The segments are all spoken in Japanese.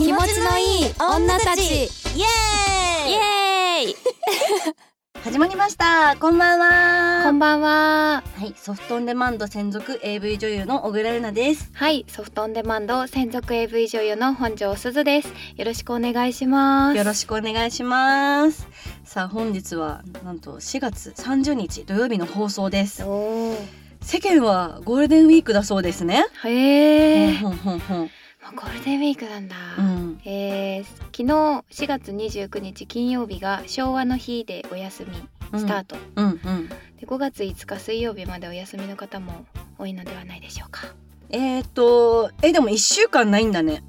気持ちのいい女たち。イエーイ。イエーイ。始まりました。こんばんは。こんばんは。はいソフトオンデマンド専属 AV 女優の小倉優奈です。はいソフトオンデマンド専属 AV 女優の本庄すずです。よろしくお願いします。よろしくお願いします。さあ本日はなんと4月30日土曜日の放送です。世間はゴールデンウィークだそうですね。へえ、ほんほんほんゴールデンウィークなんだ、うん。えー昨日4月29日金曜日が昭和の日でお休みスタート、うんうん。で5月5日水曜日までお休みの方も多いのではないでしょうか。えー、っとえでも一週間ないんだね。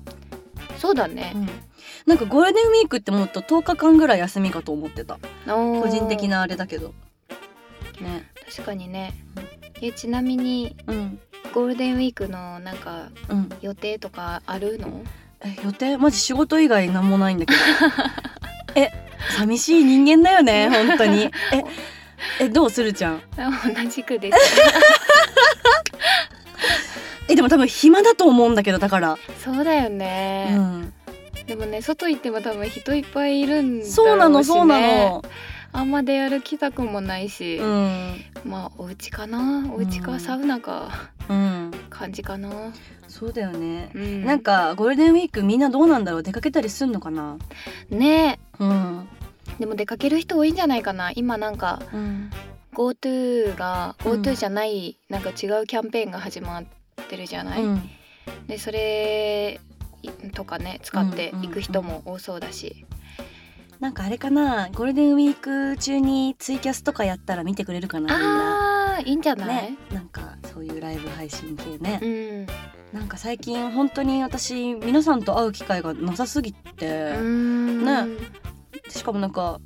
そうだね、なんかゴールデンウィークってもっと10日間ぐらい休みかと思ってた。個個人的なあれだけど。ね。確かにねえちなみにうん。ゴールデンウィークのなんかうん。予定とかあるの？え予定マジ仕事以外なんもないんだけど。え寂しい人間だよね 本当に。ええどうするちゃん？同じくです。えでも多分暇だと思うんだけどだから、そうだようね、ん、でもね外行っても多分人いっぱいいるんだろうし、ね、そうなのそうなのあんま出歩きたくもないし、うん。まあお家かな？お家うん。かサウナか。うん。感じかな、そうだよね。う、ん、なんかゴールデンウィークみんなどうなんだろう？出かけたりすんのかな？ね。うん、でも出かける人多いんじゃないかな？今なんかうん、GoTo がうん。GoTo じゃない、なんか違うキャンペーンが始まってるじゃない、うん。でそれとかね使ってうんうん。行く人も多そうだし、なんかあれかなゴールデンウィーク中にツイキャスとかやったら見てくれるかなみんな。あーいいんじゃない、ねなんかそういうライブ配信系ね、うん。なんか最近本当に私皆さんと会う機会がなさすぎて、ね。しかもなんか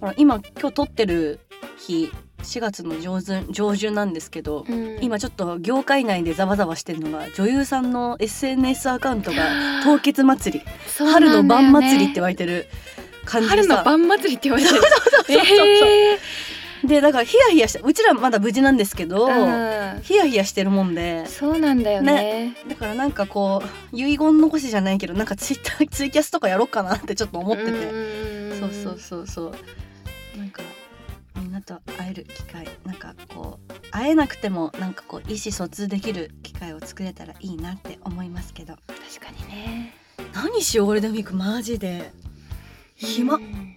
ほら今今日撮ってる日4月の上旬上旬なんですけど、うん。今ちょっと業界内でざわざわしてるのが女優さんの SNS アカウントが 凍結祭り、春の晩祭りって言われてる感じでさ。春の晩祭りって言われてる。そうそうそうえでだからヒヤヒヤしてうちらまだ無事なんですけど、ーヒヤヒヤしてるもんで。そうなんだよね。だからなんかこう遺言残しじゃないけどなんかツイッターツイキャスとかやろうかなってちょっと思ってて、てそうそうそうそう。なんかみんなと会える機会。なんかこう会えなくてもなんかこう意思疎通できる機会を作れたらいいなって思いますけど。確かにね。何しようゴールデンウィークマジで暇、う ん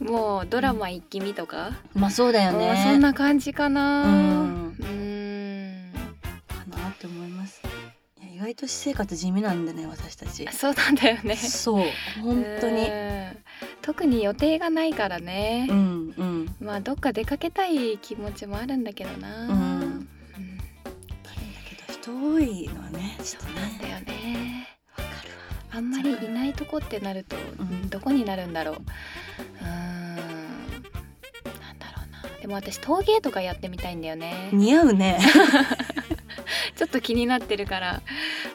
もうドラマ一気見とか、まあそうだよね。そんな感じかな。うん。うん。かなって思います。いや意外と私生活地味なんでね私たち。そうなんだよね。そう本当に。うん。特に予定がないからね。う、んうん。まあどっか出かけたい気持ちもあるんだけどな、うん。うん。だけど人多いのはねちょっとそうなんだねよねあんまりいないとこってなると、ん。どこになるんだろう。うーんなんだろうな。でも私陶芸とかやってみたいんだよね。似合うね。ちょっと気になってるから。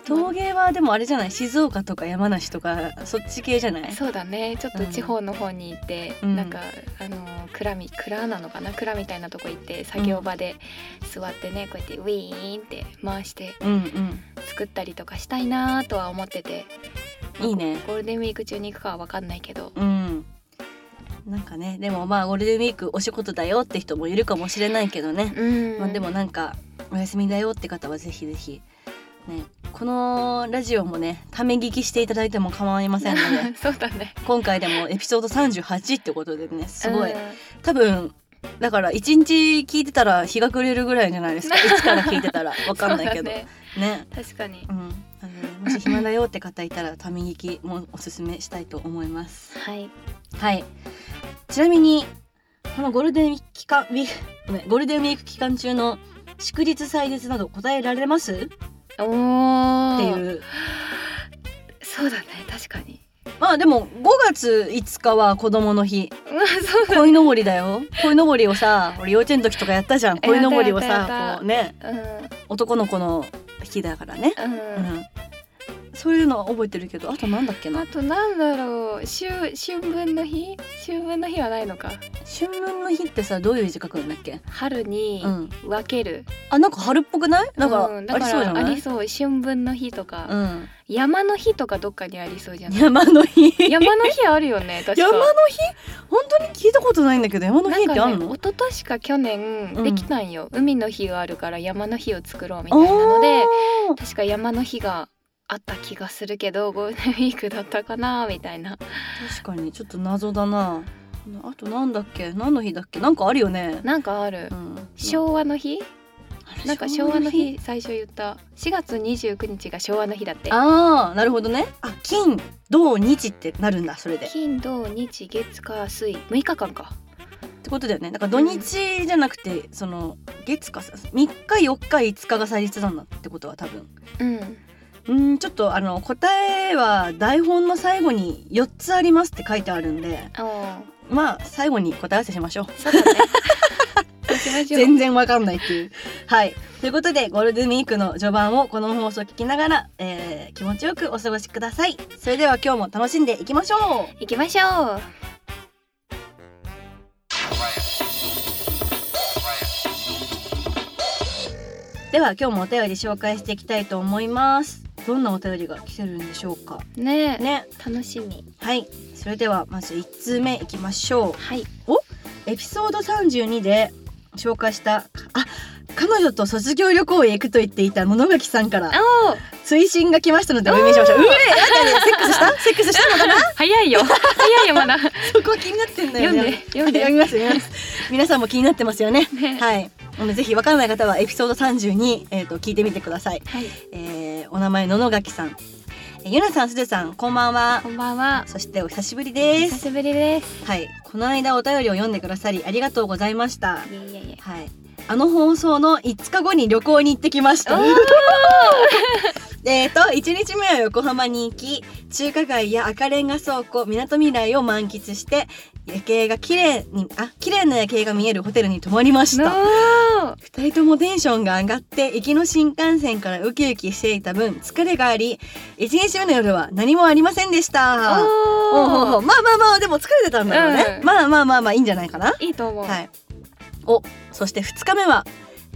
陶芸はでもあれじゃない？静岡とか山梨とかそっち系じゃない？そうだね。ちょっと地方の方に行って、うん。なんかあの蔵み蔵なのかな？蔵みたいなとこ行って作業場で座ってねこうやってウィーンって回してうんうん。作ったりとかしたいなとは思ってていいね。ゴールデンウィーク中に行くかは分かんないけど。うん。なんかねでもまあゴールデンウィークお仕事だよって人もいるかもしれないけどね、うん。まあ、でもなんかお休みだよって方はぜひぜひ。ねこのラジオもねため聞きしていただいても構いませんので。そうだね。今回でもエピソード38ってことでねすごい。うん。多分だから一日聞いてたら日が暮れるぐらいじゃないですか。いつから聞いてたら。わかんないけど。ね。ね。確かに。うんなのでもし暇だよって方いたらため聞きもおすすめしたいと思います。はい。はい。ちなみにこのゴールデン期間ウィごめんゴールデンウィーク期間中の祝日祭日など答えられます？っておーいう。そうだね確かにまあでも5月5日は子供の日。鯉のぼりだよ。鯉のぼりをさ俺幼稚園の時とかやったじゃん。鯉のぼりをさこうねうん。男の子の日だからね、うん。うん、そういうのは覚えてるけどあとなんだっけな？あとなんだろう。秋春分の日？秋分の日はないのか。春分の日ってさどういう字書くんだっけ？春にうん。分ける、あなんか春っぽくない？なんかうんだありからありそう。春分の日とか、うん。山の日とかどっかにありそうじゃない？山の日？山の日あるよね確か。山の日？本当に聞いたことないんだけど山の日ってあなんんかねの、一昨年か去年うん。できたんよ、海の日があるから山の日を作ろうみたいなので確か山の日があった気がするけどゴールデンウィークだったかなみたいな。確かにちょっと謎だな。あとなんだっけ？何の日だっけ？なんかあるよね。なんかある。うん。昭和の日？なんか昭和の日？最初言った。4月29日が昭和の日だって。ああなるほどね。あ金土日ってなるんだそれで。っ金土日月火水。6日間か。てことだよね。だから土日じゃなくて、その月かさ3日4日5日が祭日なんだってことは多分。うんうんちょっとあの答えは台本の最後に4つありますって書いてあるんでまあ最後に答え合わせしましょう 全然わかんないっていう。はい。ということで、ゴールデンウィークの序盤をこの放送を聞きながら、えー気持ちよくお過ごしください。それでは今日も楽しんでいきましょう。行きましょうでは今日もお便り紹介していきたいと思います。どんなお便りが来てるんでしょうか？ねえね。楽しみはい。それではまず1通目いきましょう。はいエピソード32で紹介した、あ、彼女と卒業旅行へ行くと言っていた野々垣さんから追伸が来ましたのでお読みしましょう。うえ、ね、セックスした？セックス？早いよ早いよまだ そこ気になってんだよね。読んで読んで読みます読みます。皆さんも気になってますよね。ねはい。なのでぜひわからない方はエピソード32えっ、と聞いてみてください。はいえー、お名前野々垣さん。えーゆなさんすずさんこんばんはこ。んばんはそしてお久しぶりです。久しぶりですはい。この間お便りを読んでくださりありがとうございました。いえいえいえはい。あの放送の5日後に旅行に行ってきました。えーと1日目は横浜に行き中華街や赤レンガ倉庫みなとみらいを満喫して夜景が綺麗にあ綺麗な夜景が見えるホテルに泊まりました。の二人ともテンションが上がって行きの新幹線からウキウキしていた分疲れがあり一日目の夜は何もありませんでした。おおーまあまあまあでも疲れてたんだろうね、うん。まあまあまあまあいいんじゃないかな。いいと思う。はいおそして2日目は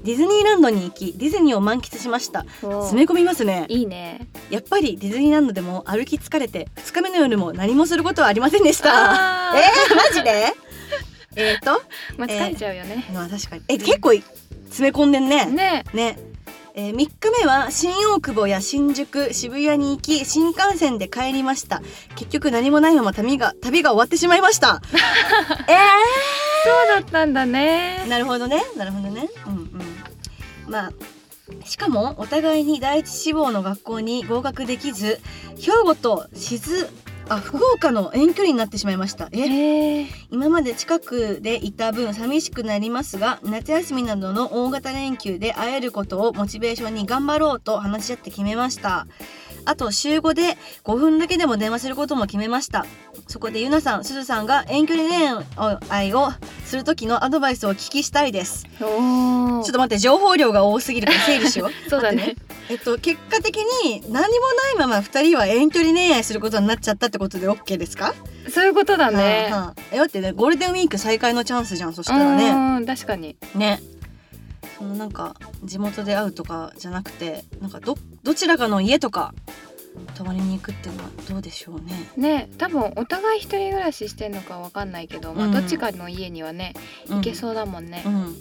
ディズニーランドに行きディズニーを満喫しました。詰め込みますね。いいね。やっぱりディズニーランドでも歩き疲れて2日目の夜も何もすることはありませんでした。あ えー、マジで？えーと、まあ疲れちゃうよね。まあ確かに。え、結構詰め込んでんね。ね。ね。えー、3日目は新大久保や新宿渋谷に行き新幹線で帰りました。結局何もないまま旅が旅が終わってしまいました。えだったんだね。ー、なるほどね。なるほどね。うんうん。まあしかもお互いに第一志望の学校に合格できず兵庫と静あ福岡の遠距離になってしまいました。え。今まで近くでいた分寂しくなりますが夏休みなどの大型連休で会えることをモチベーションに頑張ろうと話し合って決めましたあと週5で5分だけでも電話することも決めました。そこでゆなさんすずさんが遠距離恋愛をする時のアドバイスをお聞きしたいです。おちょおっと待って情報量が多すぎるから整理しようそうだね。えっと結果的に何もないまま2人は遠距離恋愛することになっちゃったってことで OK ですか？そういうことだね。はあはあ。えだってねゴールデンウィーク再開のチャンスじゃんそしたらね。うん確かに。ね。そのなんか地元で会うとかじゃなくてなんかどどちらかの家とか泊まりに行くっていうのはどうでしょうね。ね多分お互い一人暮らししてんのかわかんないけど、まあ、うん。どっちかの家にはね、行けそうだもんね。う、ん。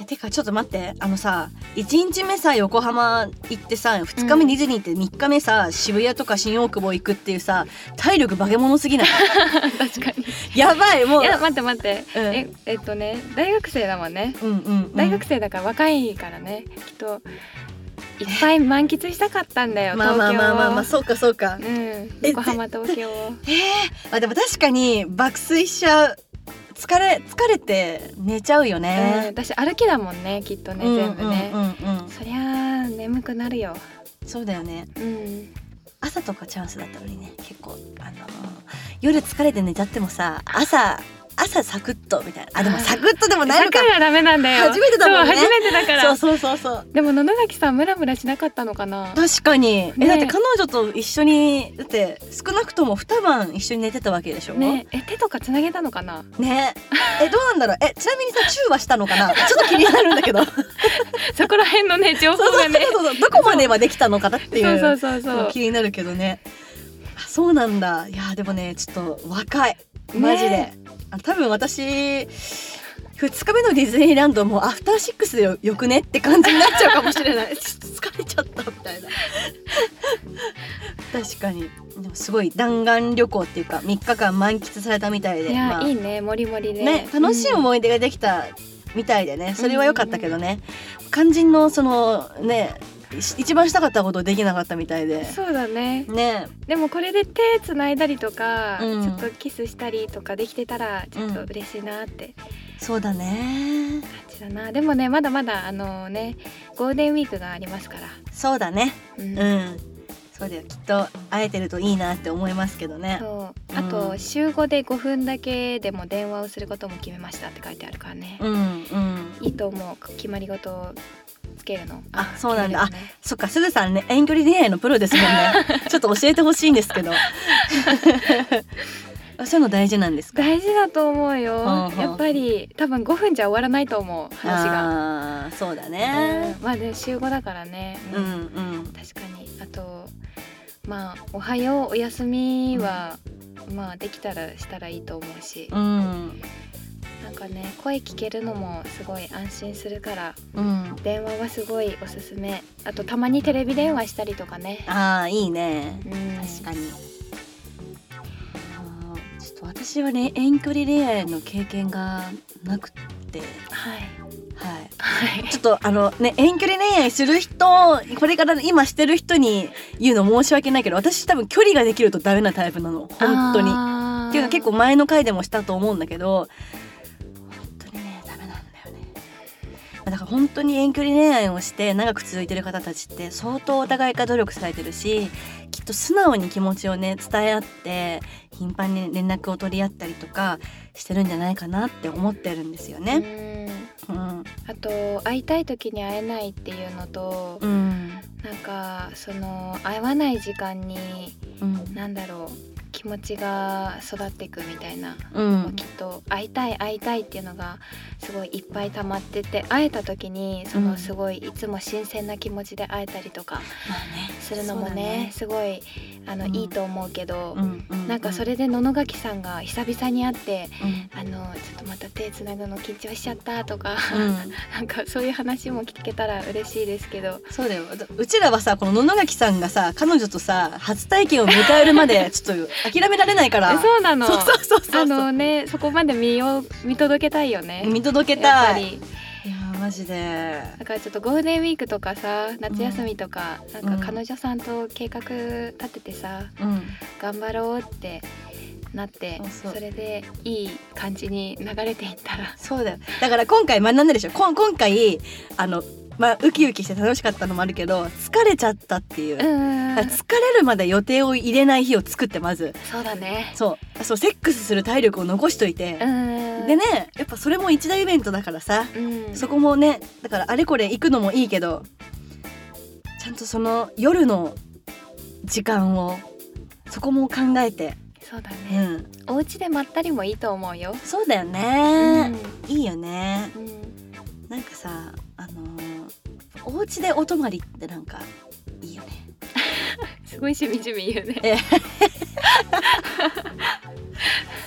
えてかちょっと待って。あのさ1日目さ横浜行ってさ2日目ディズニーって3日目さ渋谷とか新大久保行くっていうさ体力化け物すぎない？確かに。やばいもう。いや待って待って、うん。ええっとね大学生だもんね。うんうんうん。大学生だから若いからねきっといっぱい満喫したかったんだよまあまあまあまあまあ東そうかそうか。うん。横浜東京を。えー、あでも確かに爆睡しちゃう疲れ疲れて寝ちゃうようん、ね、私歩きだもんねきっとね、うん全部ね、うんうんうん。そりゃあ眠くなるよ。そうだよね。うん。朝とかチャンスだったのにね結構あのー夜疲れて寝ちゃってもさ朝朝サクッとみたいな。あでもサクッとでもないのか。だからダメなんだよ。初めてだもんね。そう初めてだから。そうそうそうそう。でも野々崎さんムラムラしなかったのかな？確かに、えね。だって彼女と一緒にだって少なくとも二晩一緒に寝てたわけでしょ？ね。え手とかつなげたのかな？ね。えどうなんだろう？えちなみにさチューはしたのかな？ちょっと気になるんだけど。そうそこら辺のね情報そうそうがねそう。どこまではできたのかなっていうそうそうそう。そう気になるけどね。あそうなんだ。いやでもねちょっと若いマジで、ねあ多分私2日目のディズニーランドもうアフターシックスでよよくねって感じになっちゃうかもしれない。ちょっと疲れちゃったみたいな。確かに。でもすごい弾丸旅行っていうか3日間満喫されたみたいで。いや、まあいいね。もりもりで。ね楽しい思い出ができたみたいでね。それは良かったけどね。肝心のそのねい一番したかったことできなかったみたいで。そうだね。ね。でもこれで手つないだりとか、うん。ちょっとキスしたりとかできてたらちょっと嬉しいなって。そうだね。感じだな、でもねまだまだあのねゴールデンウィークがありますから、そうだね。うん。うん。そうだよ。きっと会えてるといいなって思いますけどね。そう。あと、うん週5で5分だけでも電話をすることも決めましたって書いてあるからね、うんうん。いいと思う。決まり事をつけるの。あそうなんだ。ね。そっかすずさんね遠距離恋愛のプロですもんね。ちょっと教えてほしいんですけど。あそういうの大事なんですか？大事だと思うよ、ほうほう。やっぱり多分5分じゃ終わらないと思う話が、そうだね。うん。まあで週5だからね、うんうん。確かに。あとまあ「おはようおやすみは」まあできたらしたらいいと思うし、うんなんかね声聞けるのもすごい安心するからうん。電話はすごいおすすめ。あとたまにテレビ電話したりとかね。ああいいね。うん。確かに。あーちょっと私はね遠距離恋愛の経験がなくって。はい。はい。はい。ちょっとあのね遠距離恋愛する人これから今してる人に言うの申し訳ないけど私多分距離ができるとダメなタイプなの。本当に。にっていうのは結構前の回でもしたと思うんだけどだから本当に遠距離恋愛をして長く続いてる方たちって相当お互いが努力されてるしきっと素直に気持ちをね伝え合って頻繁に連絡を取り合ったりとかしてるんじゃないかなって思ってるんですよね。うん。うん、あと会いたい時に会えないっていうのと、うん。なんかその会わない時間にうん。なんだろう気持ちが育っていくみたいな、うん。きっと会いたい会いたいっていうのがすごいいっぱい溜まってて会えた時にそうのん。すごいいつも新鮮な気持ちで会えたりとかまあね。するのもそうだね。すごいあの、うん。いいと思うけど、うんうんなんかそれで野々垣さんが久々に会ってうん。あのちょっとまた手つなぐの緊張しちゃったとか、うん。なんかそういう話も聞けたら嬉しいですけど。そうだよ。うちらはさこの野々垣さんがさ彼女とさ初体験を迎えるまでちょっと諦められないから。えそうなの？そうそうそうそう。あのねそこまで見を見届けたいよね。見届けたい。いり。やーマジで。だからちょっとゴールデンウィークとかさ夏休みとか、んなんか彼女さんと計画立ててさ、うん。頑張ろうってなってそれでいい感じに流れていったら。そうだよ。だから今回学んだでしょこん今回あのまあウキウキして楽しかったのもあるけど疲れちゃったっていう、疲れるまで予定を入れない日を作ってまず。そうだね。そう。そうセックスする体力を残しといて。う、んでねやっぱそれも一大イベントだからさ、うん。そこもねだからあれこれ行くのもいいけどちゃんとその夜の時間をそこも考えて、そうだうね、ん、お家でまったりもいいと思うよ、そうだようねん、いいよね。うん。なんかさあのーお家でお泊まりってなんかいいよね。すごいしみじみ言うね。え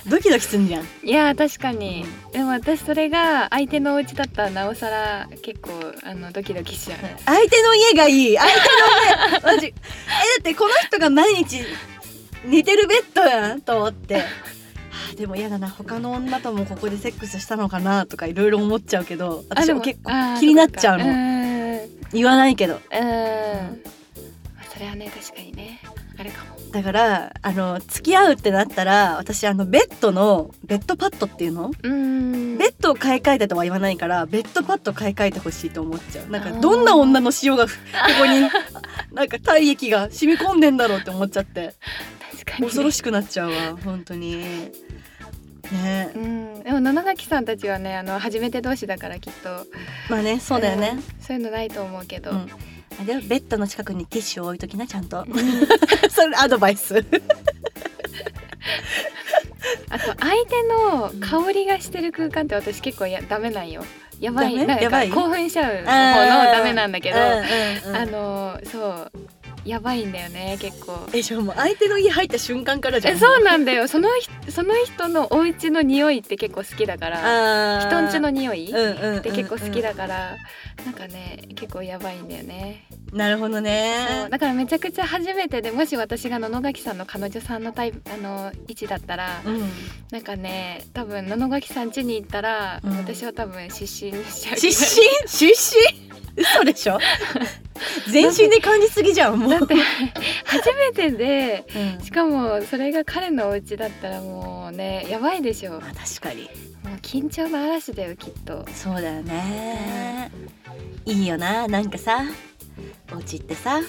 ドキドキすんじゃん。いやー確かに、でも私それが相手のお家だったらなおさら結構あのドキドキしちゃう、相手の家がいい。相手のねマジ。えだってこの人が毎日寝てるベッドやんと思って、はあ、でも嫌だな他の女ともここでセックスしたのかなとかいろいろ思っちゃうけど私も結構気になっちゃうの。言わないけど。うん、まあそれはね確かにね。あれかも。だからあの付き合うってなったら私あのベッドのベッドパッドっていうの？うん。ベッドを買い替えてとは言わないからベッドパッド買い替えてほしいと思っちゃう。なんかどんな女の塩がふここになんか体液が染み込んでんだろうって思っちゃって恐ろしくなっちゃうわ本当に。ね。うん、でも野々垣さんたちはねあの初めて同士だからきっと。まあねそうだよね、ん。そういうのないと思うけど、うん。あでベッドの近くにティッシュを置いときなちゃんと。それアドバイス。あと相手の香りがしてる空間って私結構やダメなんよ。やばい。なんかやばい？興奮しちゃう方のダメなんだけど、あのそうやばいんだよね結構。えじゃあもう相手の家入った瞬間からじゃん。えそうなんだよ。その人その人のお家の匂いって結構好きだから人んちの匂いうんうんうんうん。って結構好きだからなんかね結構やばいんだよね。なるほどね。だからめちゃくちゃ初めてでもし私が野々垣さんの彼女さんのタイプあの位置だったらうん。なんかね多分野々垣さん家に行ったら、うん。私は多分失神しちゃう。失神？失神？嘘でしょ？全身で感じすぎじゃんもう。だって初めてでうん。しかもそれが彼のお家だったらもうねやばいでしょ。もまあ確かに。う緊張の嵐だよきっと。そうだよね。いいよななんかさ。お家ってさ。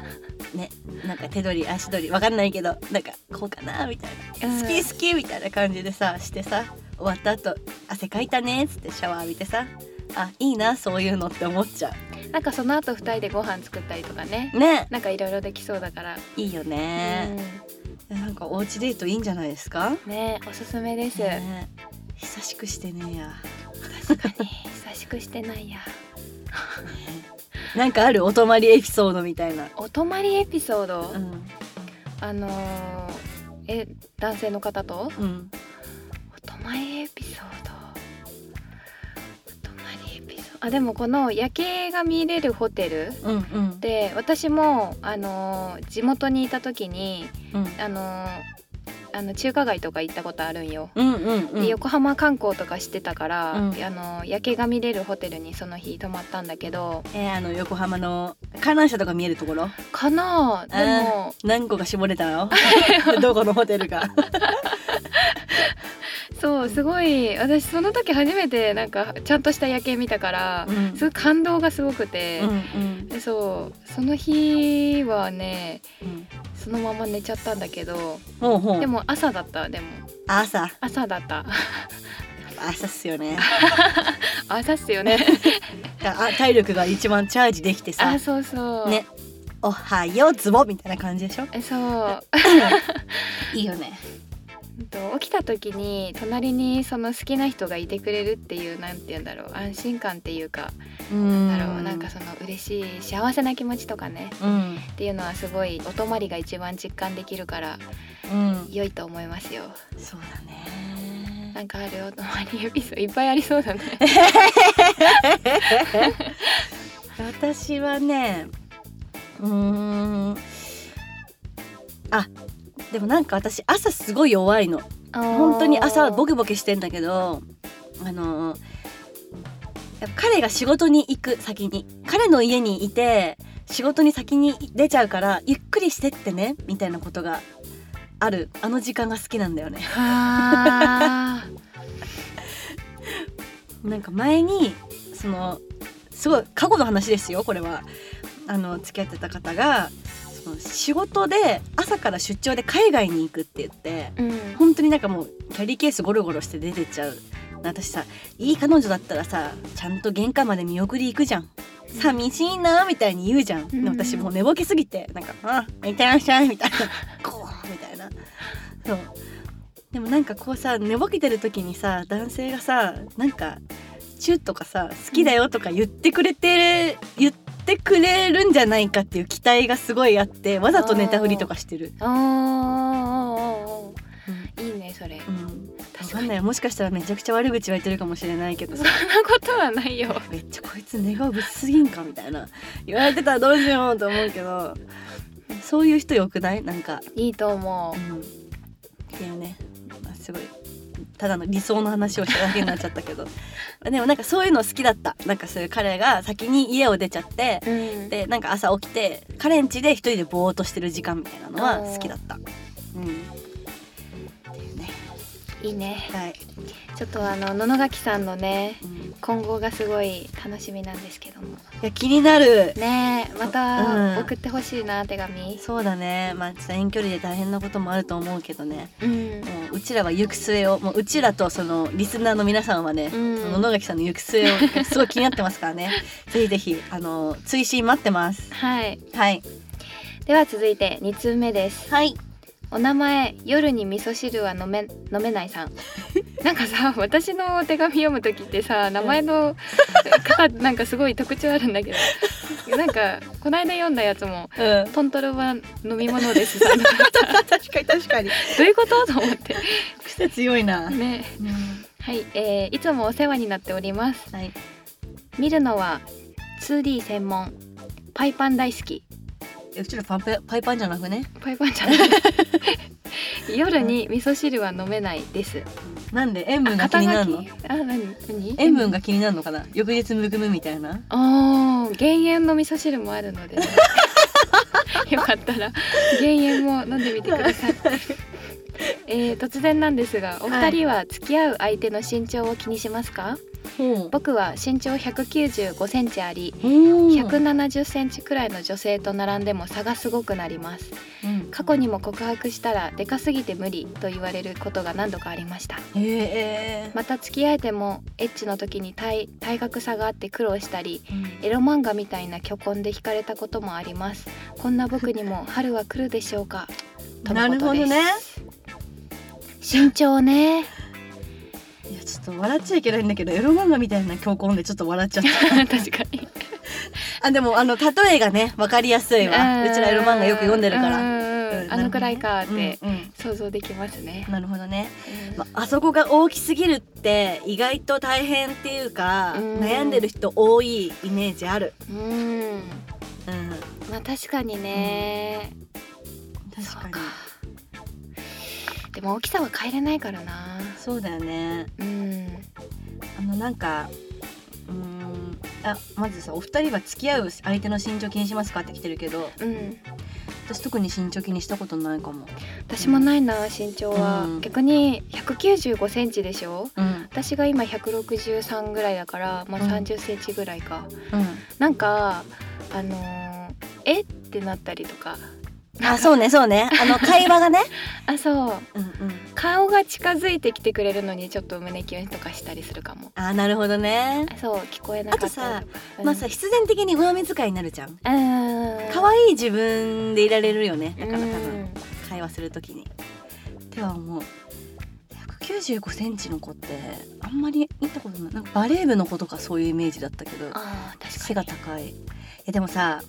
ねなんか手取り足取りわかんないけどなんかこうかなみたいな、うん。好き好きみたいな感じでさしてさ。終わった後汗かいたねっつってシャワー浴びてさあいいなそういうのって思っちゃなんかその後二人でご飯作ったりとかね。うね。なんかいろいろできそうだから、いいよね、いやなんかおうちデートいいんじゃないですか、うん、ねおすすめです、ね。久しくしてねえや、確かに久しくしてないや。なんかあるお泊まりエピソードみたいな、お泊まりエピソード、うん。あのーえ男性の方と？うん、お泊まりエピソード？あでもこの夜景が見れるホテルうんうん。で私もあのー地元にいた時にうん。あのーあの中華街とか行ったことあるんよ。うんうんうん。で横浜観光とかしてたから、うん。あの夜景が見れるホテルにその日泊まったんだけどえーあの横浜の観覧車とか見えるところ？かなでも何個か絞れたの？どこのホテルかそうすごい私その時初めてなんかちゃんとした夜景見たから、うん。すごい感動がすごくてう、んうん。でそうその日はねうん。そのまま寝ちゃったんだけどほうほう。でも朝だったでも。朝。朝だった。朝っすよね。朝っすよね。あ体力が一番チャージできてさ。あそうそう。ね。おはようズボみたいな感じでしょ？えそう。いいよね。と起きた時に隣にその好きな人がいてくれるっていうなんて言うんだろう安心感っていうかうんだろうなんかその嬉しい幸せな気持ちとかねうん。っていうのはすごいお泊まりが一番実感できるからうん。良いと思いますよ。そうだね。なんかある？お泊まりエピソードいっぱいありそうだね。私はねうーん。あでもなんか私朝すごい弱いの。本当に朝ボケボケしてんだけどあの彼が仕事に行く先に。彼の家にいて仕事に先に出ちゃうからゆっくりしてってねみたいなことがある。あの時間が好きなんだよね。は なんか前にそのすごい過去の話ですよこれは。あの付き合ってた方がその仕事で朝から出張で海外に行くって言ってーうん。本当になんかもうキャリーケースゴロゴロして出てっちゃう。私さいい彼女だったらさちゃんと玄関まで見送り行くじゃん。寂しいなみたいに言うじゃん、でも私もう寝ぼけすぎてなんか「あいってらっしゃい」みたいな「こう」みたいな。そう。でもなんかこうさ寝ぼけてる時にさ男性がさなんかチューとかさ好きだよとか言ってくれて言ってくれるんじゃないかっていう期待がすごいあってわざと寝たふりとかしてる。あー。あー。あーあーいいねそれ。うん、わ確かんない。もしかしたらめちゃくちゃ悪口は言ってるかもしれないけどそさんなことはないよ。めっちゃこいつ寝顔ぶつすぎんかみたいな。言われてたらどうしようと思うけど。そういう人よくない？なんか、いいと思うん、っていうね、まあ、すごい。ただの理想の話をしただけになっちゃったけどでもなんかそういうの好きだった。なんかそういう彼が先に家を出ちゃってう、うん、でなんか朝起きて彼ん家で一人でぼーっとしてる時間みたいなのは好きだった。うん。いいね。はい、ちょっとあの野々垣さんのねうん。今後がすごい楽しみなんですけども。いや気になる。ねえまうん。た送ってほしいな手紙。そうだね。まあちょっと遠距離で大変なこともあると思うけどね。うん。もううちらは行く末をもううちらとそのリスナーの皆さんはね、うん。野垣さんの行く末を すごい気になってますからね。ぜひぜひあの追伸待ってます。はい。はい。では続いて2通目です。はいお名前夜に味噌汁は飲め飲めないさん。なんかさ私の手紙読む時ってさ名前の方なんかすごい特徴あるんだけど。なんかこの間読んだやつもうん「トントロは飲み物です」さ。ど確かに確かに。ういうことと思って。癖強いな、ね。うん。はい、えーいつもお世話になっております。はい。見るのは 2D 専門パイパン大好き。えうちらパンパパイパンじゃなくね？パイパンじゃない。夜に味噌汁は飲めないです。なんで？塩分が気肩になるの？書き？あ何？何？塩分が気になるのかな？翌日むくむみたいな？あー減塩の味噌汁もあるのでね、よかったら減塩も飲んでみてください。えー、突然なんですがお二人は付き合う相手の身長を気にしますか、ほう。僕は身長195センチあり100 170センチくらいの女性と並んでも差がすごくなります。過去にも告白したらでかすぎて無理と言われることが何度かありました。へえ。また付き合えてもエッチの時に体体格差があって苦労したりうん。エロ漫画みたいな虚婚で惹かれたこともあります。こんな僕にも春は来るでしょうか？とのことですなる身長ね。いやちょっと笑っちゃいけないんだけどエロ漫画みたいな強行でちょっと笑っちゃった。確かに。あでもあの例えがねわかりやすいわ。うちらエロ漫画よく読んでるから。うんうんあのくらいかってうんうん。想像できますね、なるほどね、うん。まあそこが大きすぎるって意外と大変っていうかうん。悩んでる人多いイメージある、うん。うん、まあ確かにね、確かにでも大きさは変えれないからな。そうだよね。うん。あのなんかうーんあまずさお二人は付き合う相手の身長気にしますかって来てるけどうん。私特に身長気にしたことないかも。私もないな身長は、うん。逆に195センチでしょ？うん。私が今163ぐらいだから、まあ、うん。30センチぐらいか、うん。なんかあのーえ？ってなったりとかあそうねそうね。あの会話がね。あそう。うんうん。顔が近づいてきてくれるのにちょっと胸キュンとかしたりするかも。あなるほどね。あそう聞こえなかったりとか。あとまあさ必然的に上目遣いになるじゃん。うん可愛い自分でいられるよね。だから多う分ん会話するときにでは思う。195センチの子ってあんまり見たことない。なんかバレー部の子とかそういうイメージだったけど。背が高い。いやでもさ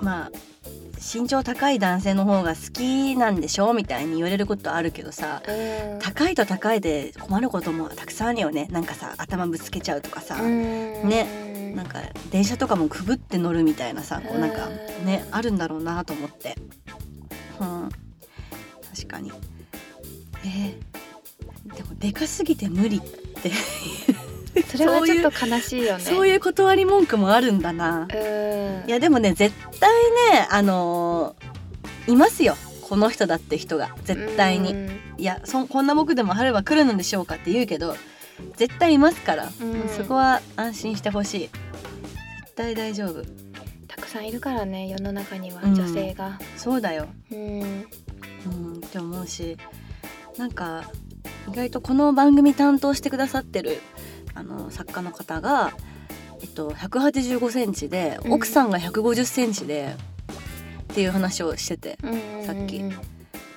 まあ身長高い男性の方が好きなんでしょみたいに言われることあるけどさにうん。高いと高いで困ることもたくさんあるよね。なんかさ頭ぶつけちゃうとかさ、うん。ね。なんか電車とかもくぐって乗るみたいなさこうなんかうん。ねあるんだろうなと思って。うん。確かに。えー。でもでかすぎて無理って それはちょっと悲しいよね。そういう断り文句もあるんだな。うん。いやでもね絶対ねあのーいますよ。この人だって人が。絶対に。うん。いやそこんな僕でも春は来るのでしょうかって言うけど絶対いますから、うん。そこは安心してほしい。絶対大丈夫。たくさんいるからね世の中にはうん。女性が。そうだよ。うん。うんって思うし。なんか意外とこの番組担当してくださってるあの作家の方が、えっと、185センチでうん。奥さんが150センチで、っていう話をしててうんさっき。うん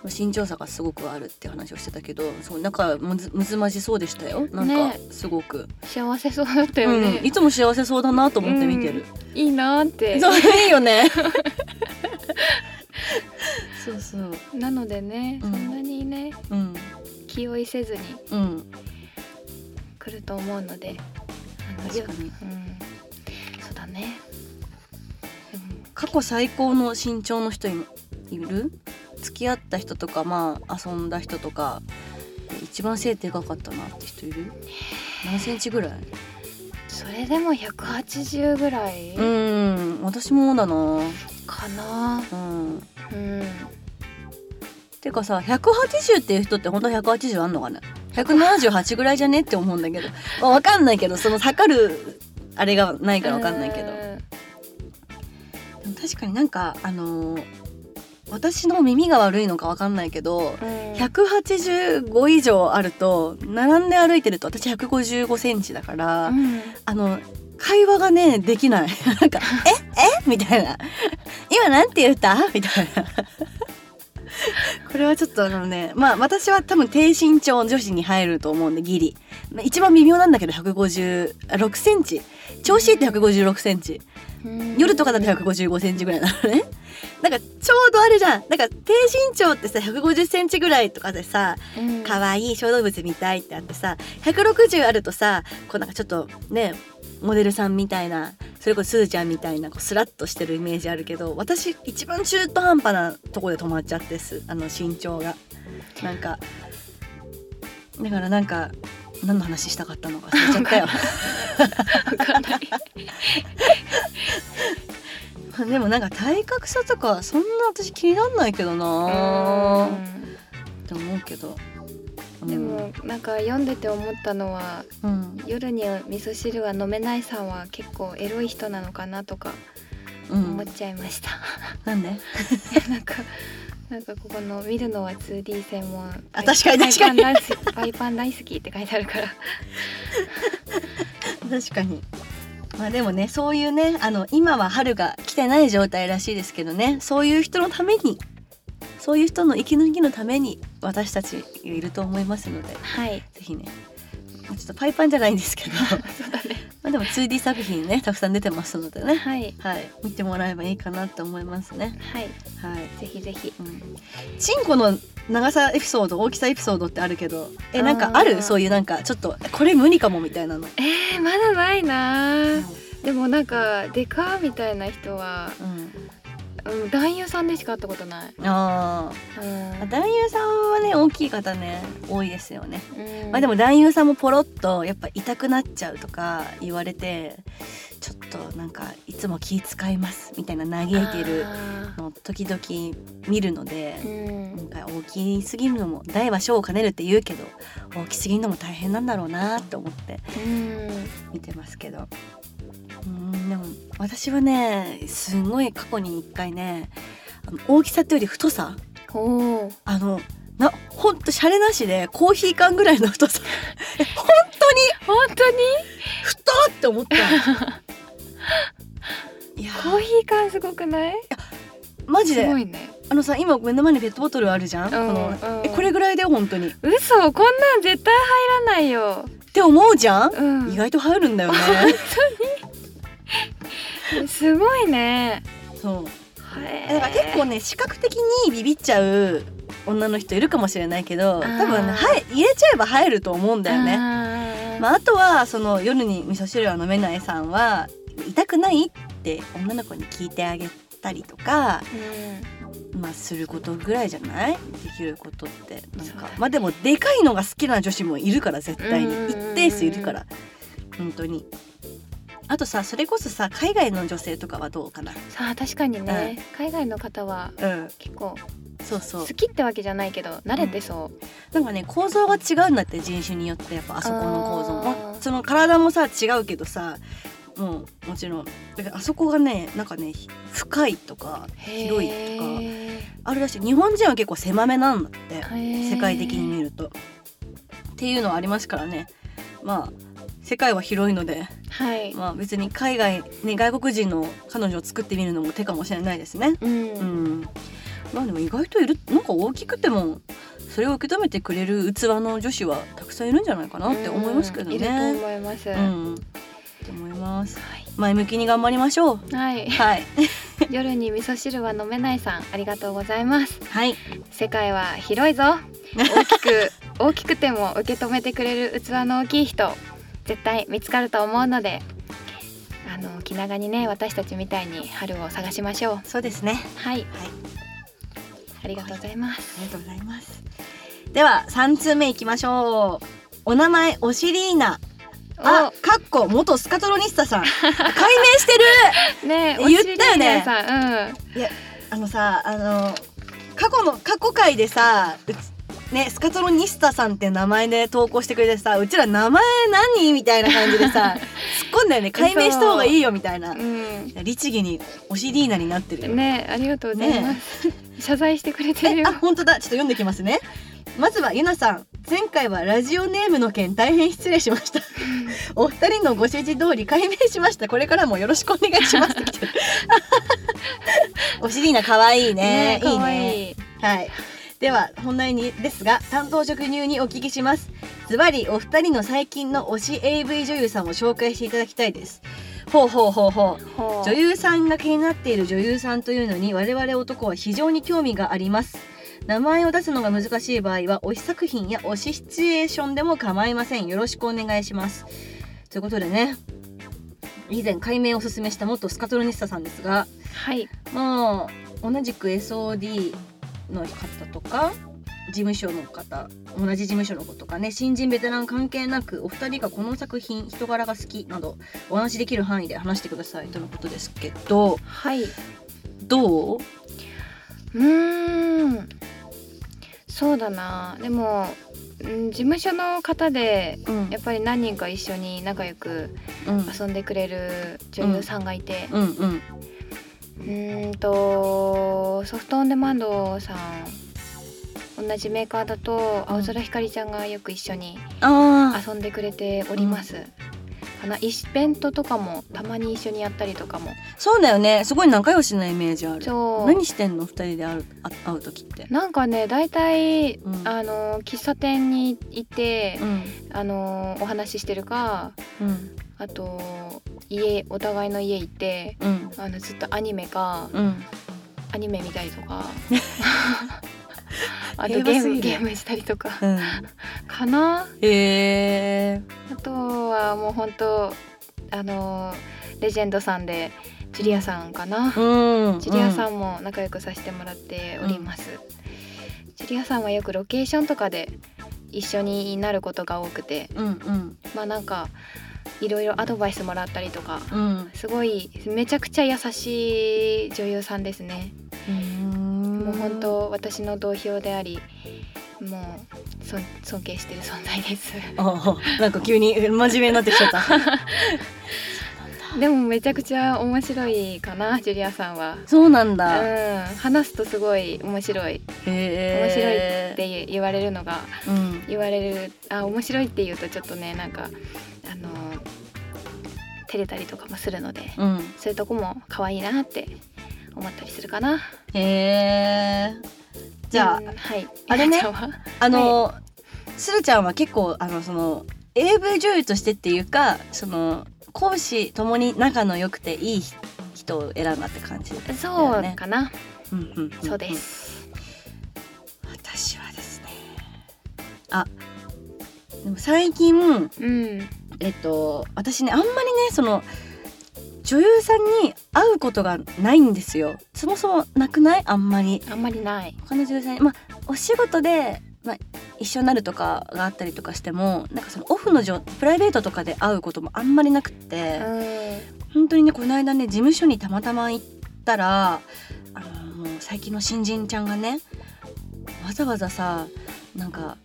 身長差がすごくあるっていう話をしてたけどそうなんかむずむずまじそうでしたよ。なんかねすごく、幸せそうだったよね。うん、いつも幸せそうだなと思って見てる、いいなーって。そういいよね。そうそう。なのでねうん。そんなにねうん。気負いせずに。うんと思うので。確かに。うん。そうだね。うん。過去最高の身長の人いいる？付き合った人とかまあ遊んだ人とか一番背でかかったなって人いる？何センチぐらい？それでも180ぐらい？うん私もだな。かな。うん。うん。てかさ180っていう人って本当は180あんのかね？178ぐらいじゃねって思うんだけど、まあ、わかんないけどその測るあれがないからわかんないけど。うん。でも確かになんかあのー私の耳が悪いのかわかんないけどうん。185以上あると並んで歩いてると私155センチだから、うん。あの会話がねできない。なんか「え？え？みたいな「今なんて言った?」みたいな これはちょっとあのねまあ私は多分低身長女子に入ると思うんでギリ。まあ一番微妙なんだけど156センチ。調子いいって156センチ。うん。夜とかだと155センチぐらいなのね。なんかちょうどあれじゃん。なんか低身長ってさ150センチぐらいとかでさうん。可愛い小動物見たいってあってさ160あるとさこうなんかちょっとねモデルさんみたいなそれこそすずちゃんみたいなこうスラッとしてるイメージあるけど私一番中途半端なとこで止まっちゃってす。あの身長が。なんかだからなんか何の話したかったのか。忘れちゃったよ。わかんない。でもなんか体格差とかそんな私気になんないけどな。って思うけど、うんでもなんか読んでて思ったのはうん。夜に味噌汁は飲めないさんは結構エロい人なのかなとかうん。思っちゃいました、なんで？なんかなんかここの見るのは 2D 専門あ確かに確かに。パイパン大好きパイパン大好きって書いてあるから。確かに。まあでもねそういうねあの今は春が来てない状態らしいですけどねそういう人のためにそういう人の息抜きのために私たちいると思いますのでぜはい。ひねまあちょっとパイパンじゃないんですけど。まあでも 2D 作品ねたくさん出てますのでね。はい。はい。見てもらえばいいかなと思いますね。はい。はい、ぜひぜひ。うん、チンコの長さエピソード大きさエピソードってあるけどえなんかあある？ーそういうなんかちょっとこれ無理かもみたいなの、えー、まだないなうん。でもなんかデカみたいな人は、うん、うん、男優さんでしか会ったことない、あうん。あ男優さんはね大きい方ね多いですよね、うん。まあでも男優さんもポロッとやっぱ痛くなっちゃうとか言われてちょっとなんかいつも気使いますみたいな嘆いてるあの時々見るのでなん。んか大きすぎるのも大は小を兼ねるって言うけど大きすぎるのも大変なんだろうなって思ってうん。見てますけどうんでも私はねすごい過去に一回ねあの大きさというより太さ。あのなほんとシャレなしでコーヒー缶ぐらいの太さ。え本当に？本当に？太っって思った。いやコーヒー缶すごくない？マジで。すごいね。あのさ今目の前にペットボトルあるじゃん、うんこのうん。えこれぐらいだよ本当に？っ嘘こんなん絶対入らないよ。て思うじゃん、うん。意外と入るんだよね すごいね。そう。だから結構ね視覚的にビビっちゃう女の人いるかもしれないけど多分ね入れちゃえば入ると思うんだよね。ねまあ、あとはその夜に味噌汁は飲めないさんは痛くない？って女の子に聞いてあげたりとか、まあ、することぐらいじゃない？できることって。なんかまあでもでかいのが好きな女子もいるから絶対に。うんうんうんうん。一定数いるから。本当にあとさそれこそさ海外の女性とかはどうかな？さあ確かにね、海外の方はうん。結構そうそう。好きってわけじゃないけど慣れてそう、なんかね構造が違うんだって人種によってやっぱあそこの構造あーまあその体もさ違うけどさもうもちろん。だからあそこがねなんかねひ深いとか広いとかへあるらしい。日本人は結構狭めなんだってー。世界的に見ると。っていうのはありますからね。まあ世界は広いので、はい、まあ、別に海外、ね、外国人の彼女を作ってみるのも手かもしれないですね。うん。うん、まあでも意外といるなんか大きくてもそれを受け止めてくれる器の女子はたくさんいるんじゃないかなって思いますけどね。うんいると思います、うん、って思います。はい前向きに頑張りましょう。はい、はい、夜に味噌汁は飲めないさんありがとうございます。はい、世界は広いぞ。大きく 大きくても受け止めてくれる器の大きい人絶対見つかると思うのであの気長にね私たちみたいに春を探しましょうそうですね。はいはい、ありがとうございますありがとうございます。では三通目いきましょう。お名前おしりーな。あ、かっこ元スカトロニスタさん。解明してる。お ねえ言ったよねおしりさんうんあのさ、あの過去の過去回でさ、ねスカトロニスタさんって名前で投稿してくれてさうちら名前何みたいな感じでさ 突っ込んだよね。解明した方がいいよみたいな。うん。律儀におしリーナになってるよ。ねありがとうございます、謝罪してくれてるえよ。あ本当だ。ちょっと読んできますね。まずはゆなさん。前回はラジオネームの件大変失礼しました。お二人のご指示通り解明しました。これからもよろしくお願いします おしりーな可愛いね。いい可愛ねいはいでは本題にですが担当直入にお聞きします。ズバリお二人の最近の推し AV 女優さんを紹介していただきたいです。ほうほうほうほう。女優さんが気になっている女優さんというのに我々男は非常に興味があります。名前を出すのが難しい場合は推し作品や推しシチュエーションでも構いません。よろしくお願いします。ということでね以前解明をおすすめした元スカトロニスタさんですがはい。まあ同じく SOD の方とか事務所の方同じ事務所の子とかね新人ベテラン関係なくお二人がこの作品人柄が好きなどお話しできる範囲で話してくださいとのことですけどはい。どう？うーん。そうだな。でも、うん、事務所の方でうん。やっぱり何人か一緒に仲良くうん。遊んでくれる女優さんがいて、うんうん。うーんとソフトオンデマンドさん同じメーカーだと青空ひかりちゃんがよく一緒にあ遊んでくれております、かなイベントとかもたまに一緒にやったりとかも。そうだよね。すごい仲良しなイメージある。そう。何してんの？二人で会うあ会う時って。なんかね大体、うん。あの喫茶店に行ってう、ん。あのお話ししてるかうんあと家お互いの家行ってうん。あのずっとアニメかうん。アニメ見たりとか あと平ゲームゲームしたりとか。うん。かな。へえあとはもう本当あのレジェンドさんでジュリアさんかな、うん。ジュリアさんんも仲良くさせてもらっております、ジュリアさんはよくロケーションとかで一緒になることが多くて。うんうん。まあなんかいろいろアドバイスもらったりとか。うん。すごいめちゃくちゃ優しい女優さんですね。うん。もう本当私の同票でありもうそん尊敬してる存在です。なんか急に真面目になってきちゃった でもめちゃくちゃ面白いかなジュリアさんは。そうなんうだ、ん。話すとすごい面白い。へえ。面白いって言われるのがうん。言われるあ面白いって言うとちょっとねなんかあの照れたりとかもするのでうん。そういうとこも可愛いなって思ったりするかな。へえ。じゃあ、うんはい。あれねあの、するちゃんは結構あのその AV 女優としてっていうかその講師ともに仲の良くていい人を選んだって感じ、そうかな、うんうんんん。そうです。私はですね。あでも最近うん。えっと私ねあんまりねその女優さんに会うことがないんですよ。そもそもなくない？あんまり。あんまりない。他の女優さんに。まあお仕事で、まあ、一緒になるとかがあったりとかしてもなんかそのオフのプライベートとかで会うこともあんまりなくって、うん。本当にねこの間ね事務所にたまたま行ったらあのもう最近の新人ちゃんがねわざわざさなんか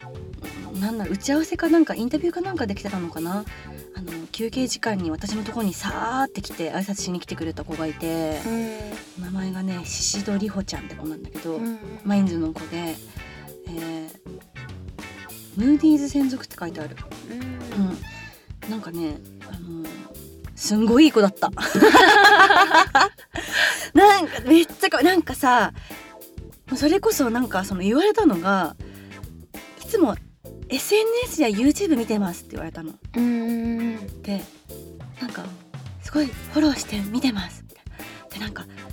なんだろう打ち合わせかなんかインタビューかなんかできてたのかな？あの休憩時間に私のところにさーって来て挨拶しに来てくれた子がいて名前がね宍戸里穂ちゃんって子なんだけど、うん。マインズの子で、えームーディーズ専属って書いてある、うん。うん、なんかねあのすんごいいい子だった。なんかめっちゃかなんかさそれこそなんかその言われたのがいつも SNS や YouTube 見てますって言われたの。うんでなんかすごいフォローして見てますみたいなでなんかお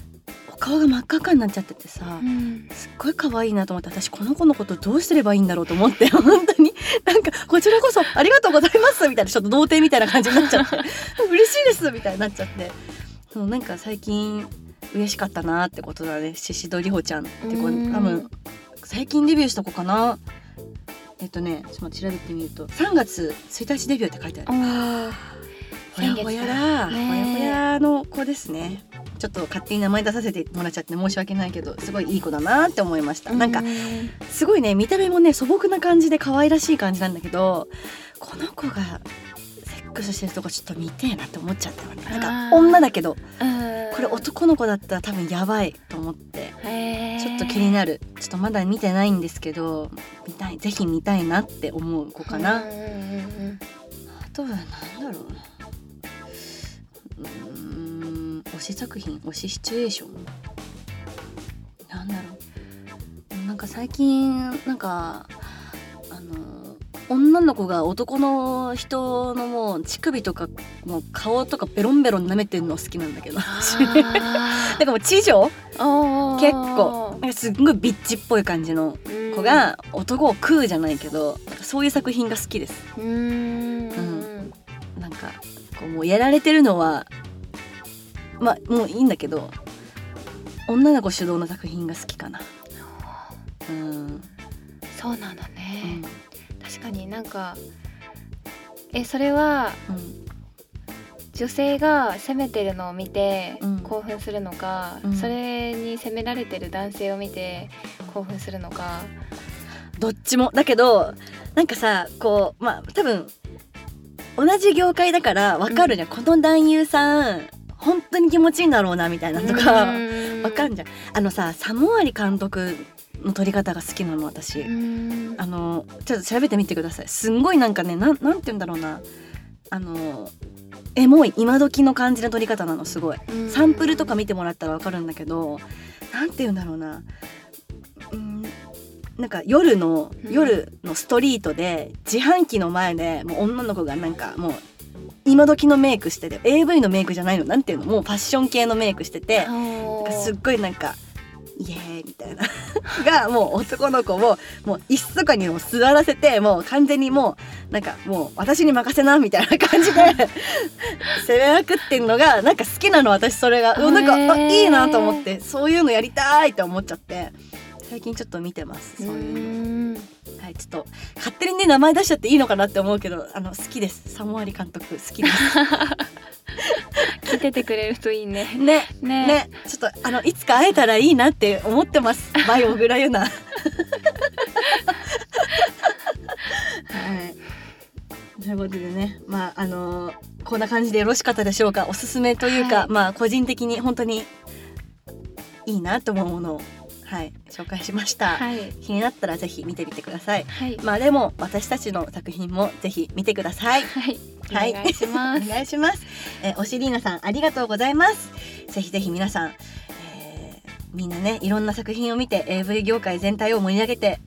顔が真っ赤っかになっちゃっててさ、うん。すっごい可愛いなと思って私この子のことどうすればいいんだろうと思って 本当に。なんかこちらこそありがとうございますみたいなちょっと童貞みたいな感じになっちゃって。嬉しいですみたいになっちゃって。そうなんか最近嬉しかったなってことだね。宍戸里穂ちゃんって子。うん。多分最近デビューした子かな。えっとねちょっと調べてみると3月1日デビューって書いてある。あほやほやだ、先月だねほやほやの子ですねちょっと勝手に名前出させてもらっちゃって申し訳ないけどすごいいい子だなって思いました、なんかすごいね見た目もね素朴な感じで可愛らしい感じなんだけどこの子がセックスしてるとこちょっと見てえなって思っちゃったよね。なんか女だけどうん。これ男の子だったら多分やばいと思ってちょっと気になる。ちょっとまだ見てないんですけど見たいぜひ見たいなって思う子かな、あとはなんだろう推し作品推しシチュエーション。なんだろう。なんか最近なんかあの女の子が男の人のもう乳首とかもう顔とかベロンベロン舐めてるの好きなんだけど。なんかもう地上？結構。なんかすっごいビッチっぽい感じの子が男を食うじゃないけどそういう作品が好きです。うん。うん。なんかこうもうやられてるのはまあもういいんだけど女の子主導の作品が好きかな。うん、そうなのうね。ん、確かになんかえそれはうん。女性が責めてるのを見てうん。興奮するのか、うん。それに責められてる男性を見て興奮するのか、どっちも。だけどなんかさこうまあ多分同じ業界だからわかるじゃん、この男優さん本当に気持ちいいんだろうなみたいなとかうん。わかんじゃん。あのさサモアリ監督の撮り方が好きなの私、うん。あのちょっと調べてみてください。すんごいなんかねなんなんて言うんだろうな。あのエモい今時の感じの撮り方なのすごい。うん。サンプルとか見てもらったらわかるんだけどなんて言うんだろうな。うんなんか夜のうん。夜のストリートで自販機の前でもう女の子がなんかもう今時のメイクしてて AV のメイクじゃないの？なんていうの？もうファッション系のメイクしててなんかすっごいなんかイエーイみたいな。がもう男の子をもう一そかにもう座らせてもう完全にもうなんかもう私に任せなみたいな感じで 攻めまくってんのがなんか好きなの私それが。うんなんかあいいなと思ってそういうのやりたいって思っちゃって最近ちょっと見てますそういうの。うん。はい、ちょっと勝手にね名前出しちゃっていいのかなって思うけどあの好きです。サモアリ監督好きです。聞いててくれるといいね。ねね。ね。ちょっとあのいつか会えたらいいなって思ってます。バイオグラユナ。はい。ということでねまああのこんな感じでよろしかったでしょうか。おすすめというか、はい。まあ個人的に本当にいいなと思うものをはい紹介しました、はい。気になったらぜひ見てみてください。はい。まあでも私たちの作品もぜひ見てください。はい。はい。お願いします。お願いします。えー、おしりーなさんありがとうございます。ぜひぜひ皆さん、えーみんなねいろんな作品を見て AV 業界全体を盛り上げて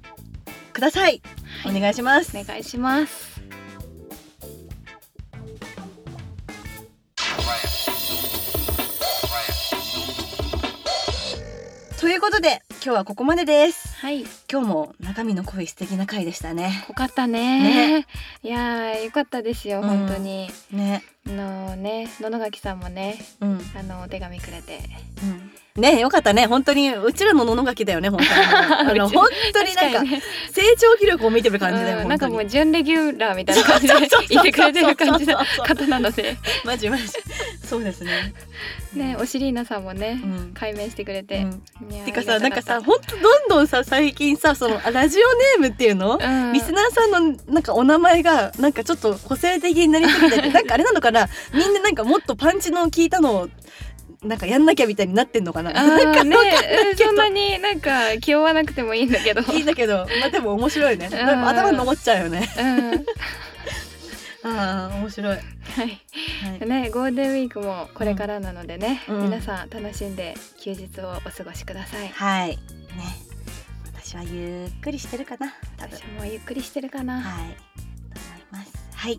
ください。お願いします。お願いします。ということで今日はここまでです。はい今日も中身の濃い素敵な回でしたね。よかったね。いやーよかったですようん。本当に、ね。あのね野々垣さんもねうん。あのお手紙くれて。うん。ねよかったね。本当にうちらの野々垣だよね本当に。あの本当になんか成長記録を見てる感じだよ、うんなんかもう準レギュラーみたいな感じでいてくれてる感じの方なのでマジマジそうですね。ねおしりーなさんもねうん。解明してくれて、うん。てかさなんかさほんとどんどんさ最近さそのあラジオネームっていうの、うん。リスナーさんのなんかお名前がなんかちょっと個性的になりすぎてて なんかあれなのかな？みんななんかもっとパンチの効いたのをなんかやんなきゃみたいになってんのかな？あなんかーねそんなになんか気負わなくてもいいんだけど。いいんだけど。まあでも面白いね。頭に残っちゃうよね。うん。ああ面白い、はい、はい。ねゴールデンウィークもこれからなのでね、うん。皆さん楽しんで休日をお過ごしください。はい。ね私はゆっくりしてるかな多分私もゆっくりしてるかな、はい、と思います。はい。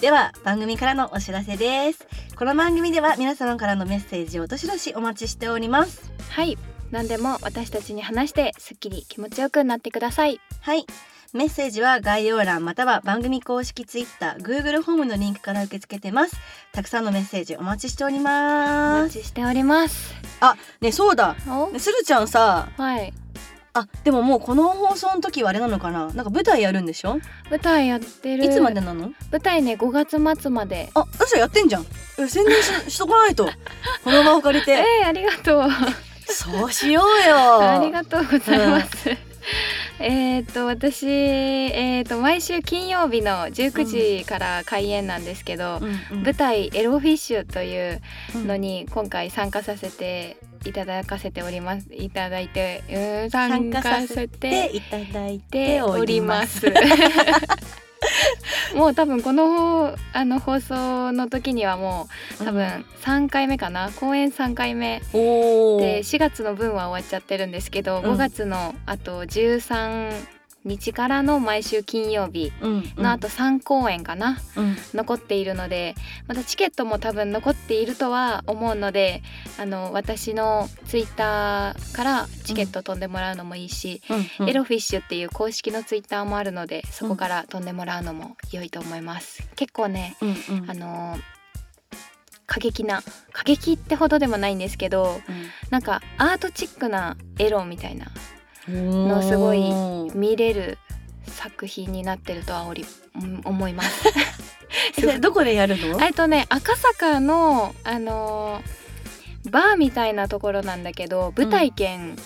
では番組からのお知らせです。この番組では皆様からのメッセージをどしどしお待ちしております。はい何でも私たちに話してすっきり気持ちよくなってくださいはい。メッセージは概要欄または番組公式 Twitter、Google ホームのリンクから受け付けてます。たくさんのメッセージお待ちしておりおます。待ちしておりますあ、ねそうだ。するちゃんさ、はいあでももうこの放送の時はあれなのかな？なんか舞台やるんでしょ？舞台やってる。いつまでなの？舞台ね5月末まで。あ私はやってんじゃん。え宣伝し しとかないと。この場を借り えてー、ありがとう。そうしようよ。ありがとうございます。えっと私えっ、と毎週金曜日の19時から開演なんですけど、うんうん舞台エロフィッシュといううん。のに今回参加させていただかせております。いただいて参加させていただいてておおりりまます。す。もう多分このあの放送の時にはもう多分3回目かな。公演3回目。で4月の分は終わっちゃってるんですけど、うん。5月のあと13日からの毎週金曜日うん。のあと3公演かな、うん。残っているのでまたチケットも多分残っているとは思うのであの私のツイッターからチケット飛んでもらうのもいいし、うん。エロフィッシュっていう公式のツイッターもあるのでそこから飛んでもらうのも良いと思います。結構ねうんうん。あの過激な過激ってほどでもないんですけどなんかアートチックなエロみたいなうんのすごい見れる作品になってるとはおりうん思います。どこでやるの？えっとね赤坂のあのーバーみたいなところなんだけど舞台兼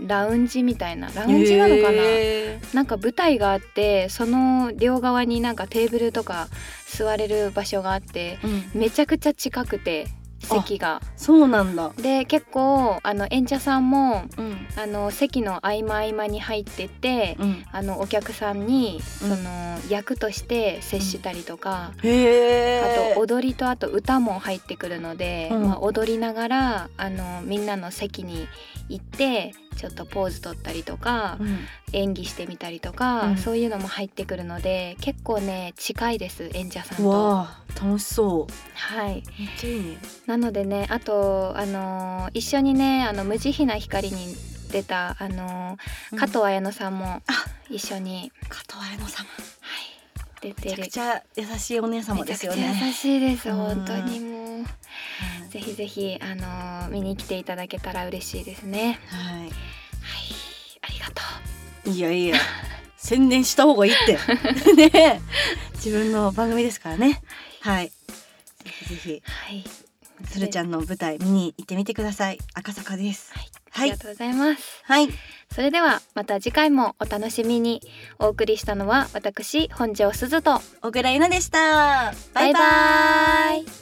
ラウンジみたいなラウンジなのかな、へなんか舞台があってその両側になんかテーブルとか座れる場所があってーうん。めちゃくちゃ近くて席が。そうなんだ。で結構あの演者さんもうん。あの席の合間合間に入っててうん。あのお客さんにうん。その役として接したりとか、へえ。あと踊りとあと歌も入ってくるので、うん。まあ、踊りながらあのみんなの席に行ってちょっとポーズ取ったりとかうん。演技してみたりとか、うん。そういうのも入ってくるので結構ね近いです演者さんと。わあ楽しそう。はい、めっちゃいいね。なのでねあとあの一緒にねあの無慈悲な光に出たあの加藤綾乃さんも一緒に、加藤綾乃様はい、出てるめちゃくちゃ優しいお姉様ですよめちゃくちゃ優ねしいですうん。本当にもう。ぜひぜひあの見に来ていただけたら嬉しいですね。はい。はい。ありがといやいや。宣伝した方がいいって。ね。え自分の番組ですからね。はい。ぜひぜひ。うはい。つるちゃんの舞台見に行ってみてください。赤坂です。はいはい。ありがとうございます、はい。それではまた次回もお楽しみに。お送りしたのは私本庄すずと。小倉優奈でした。バイバーイ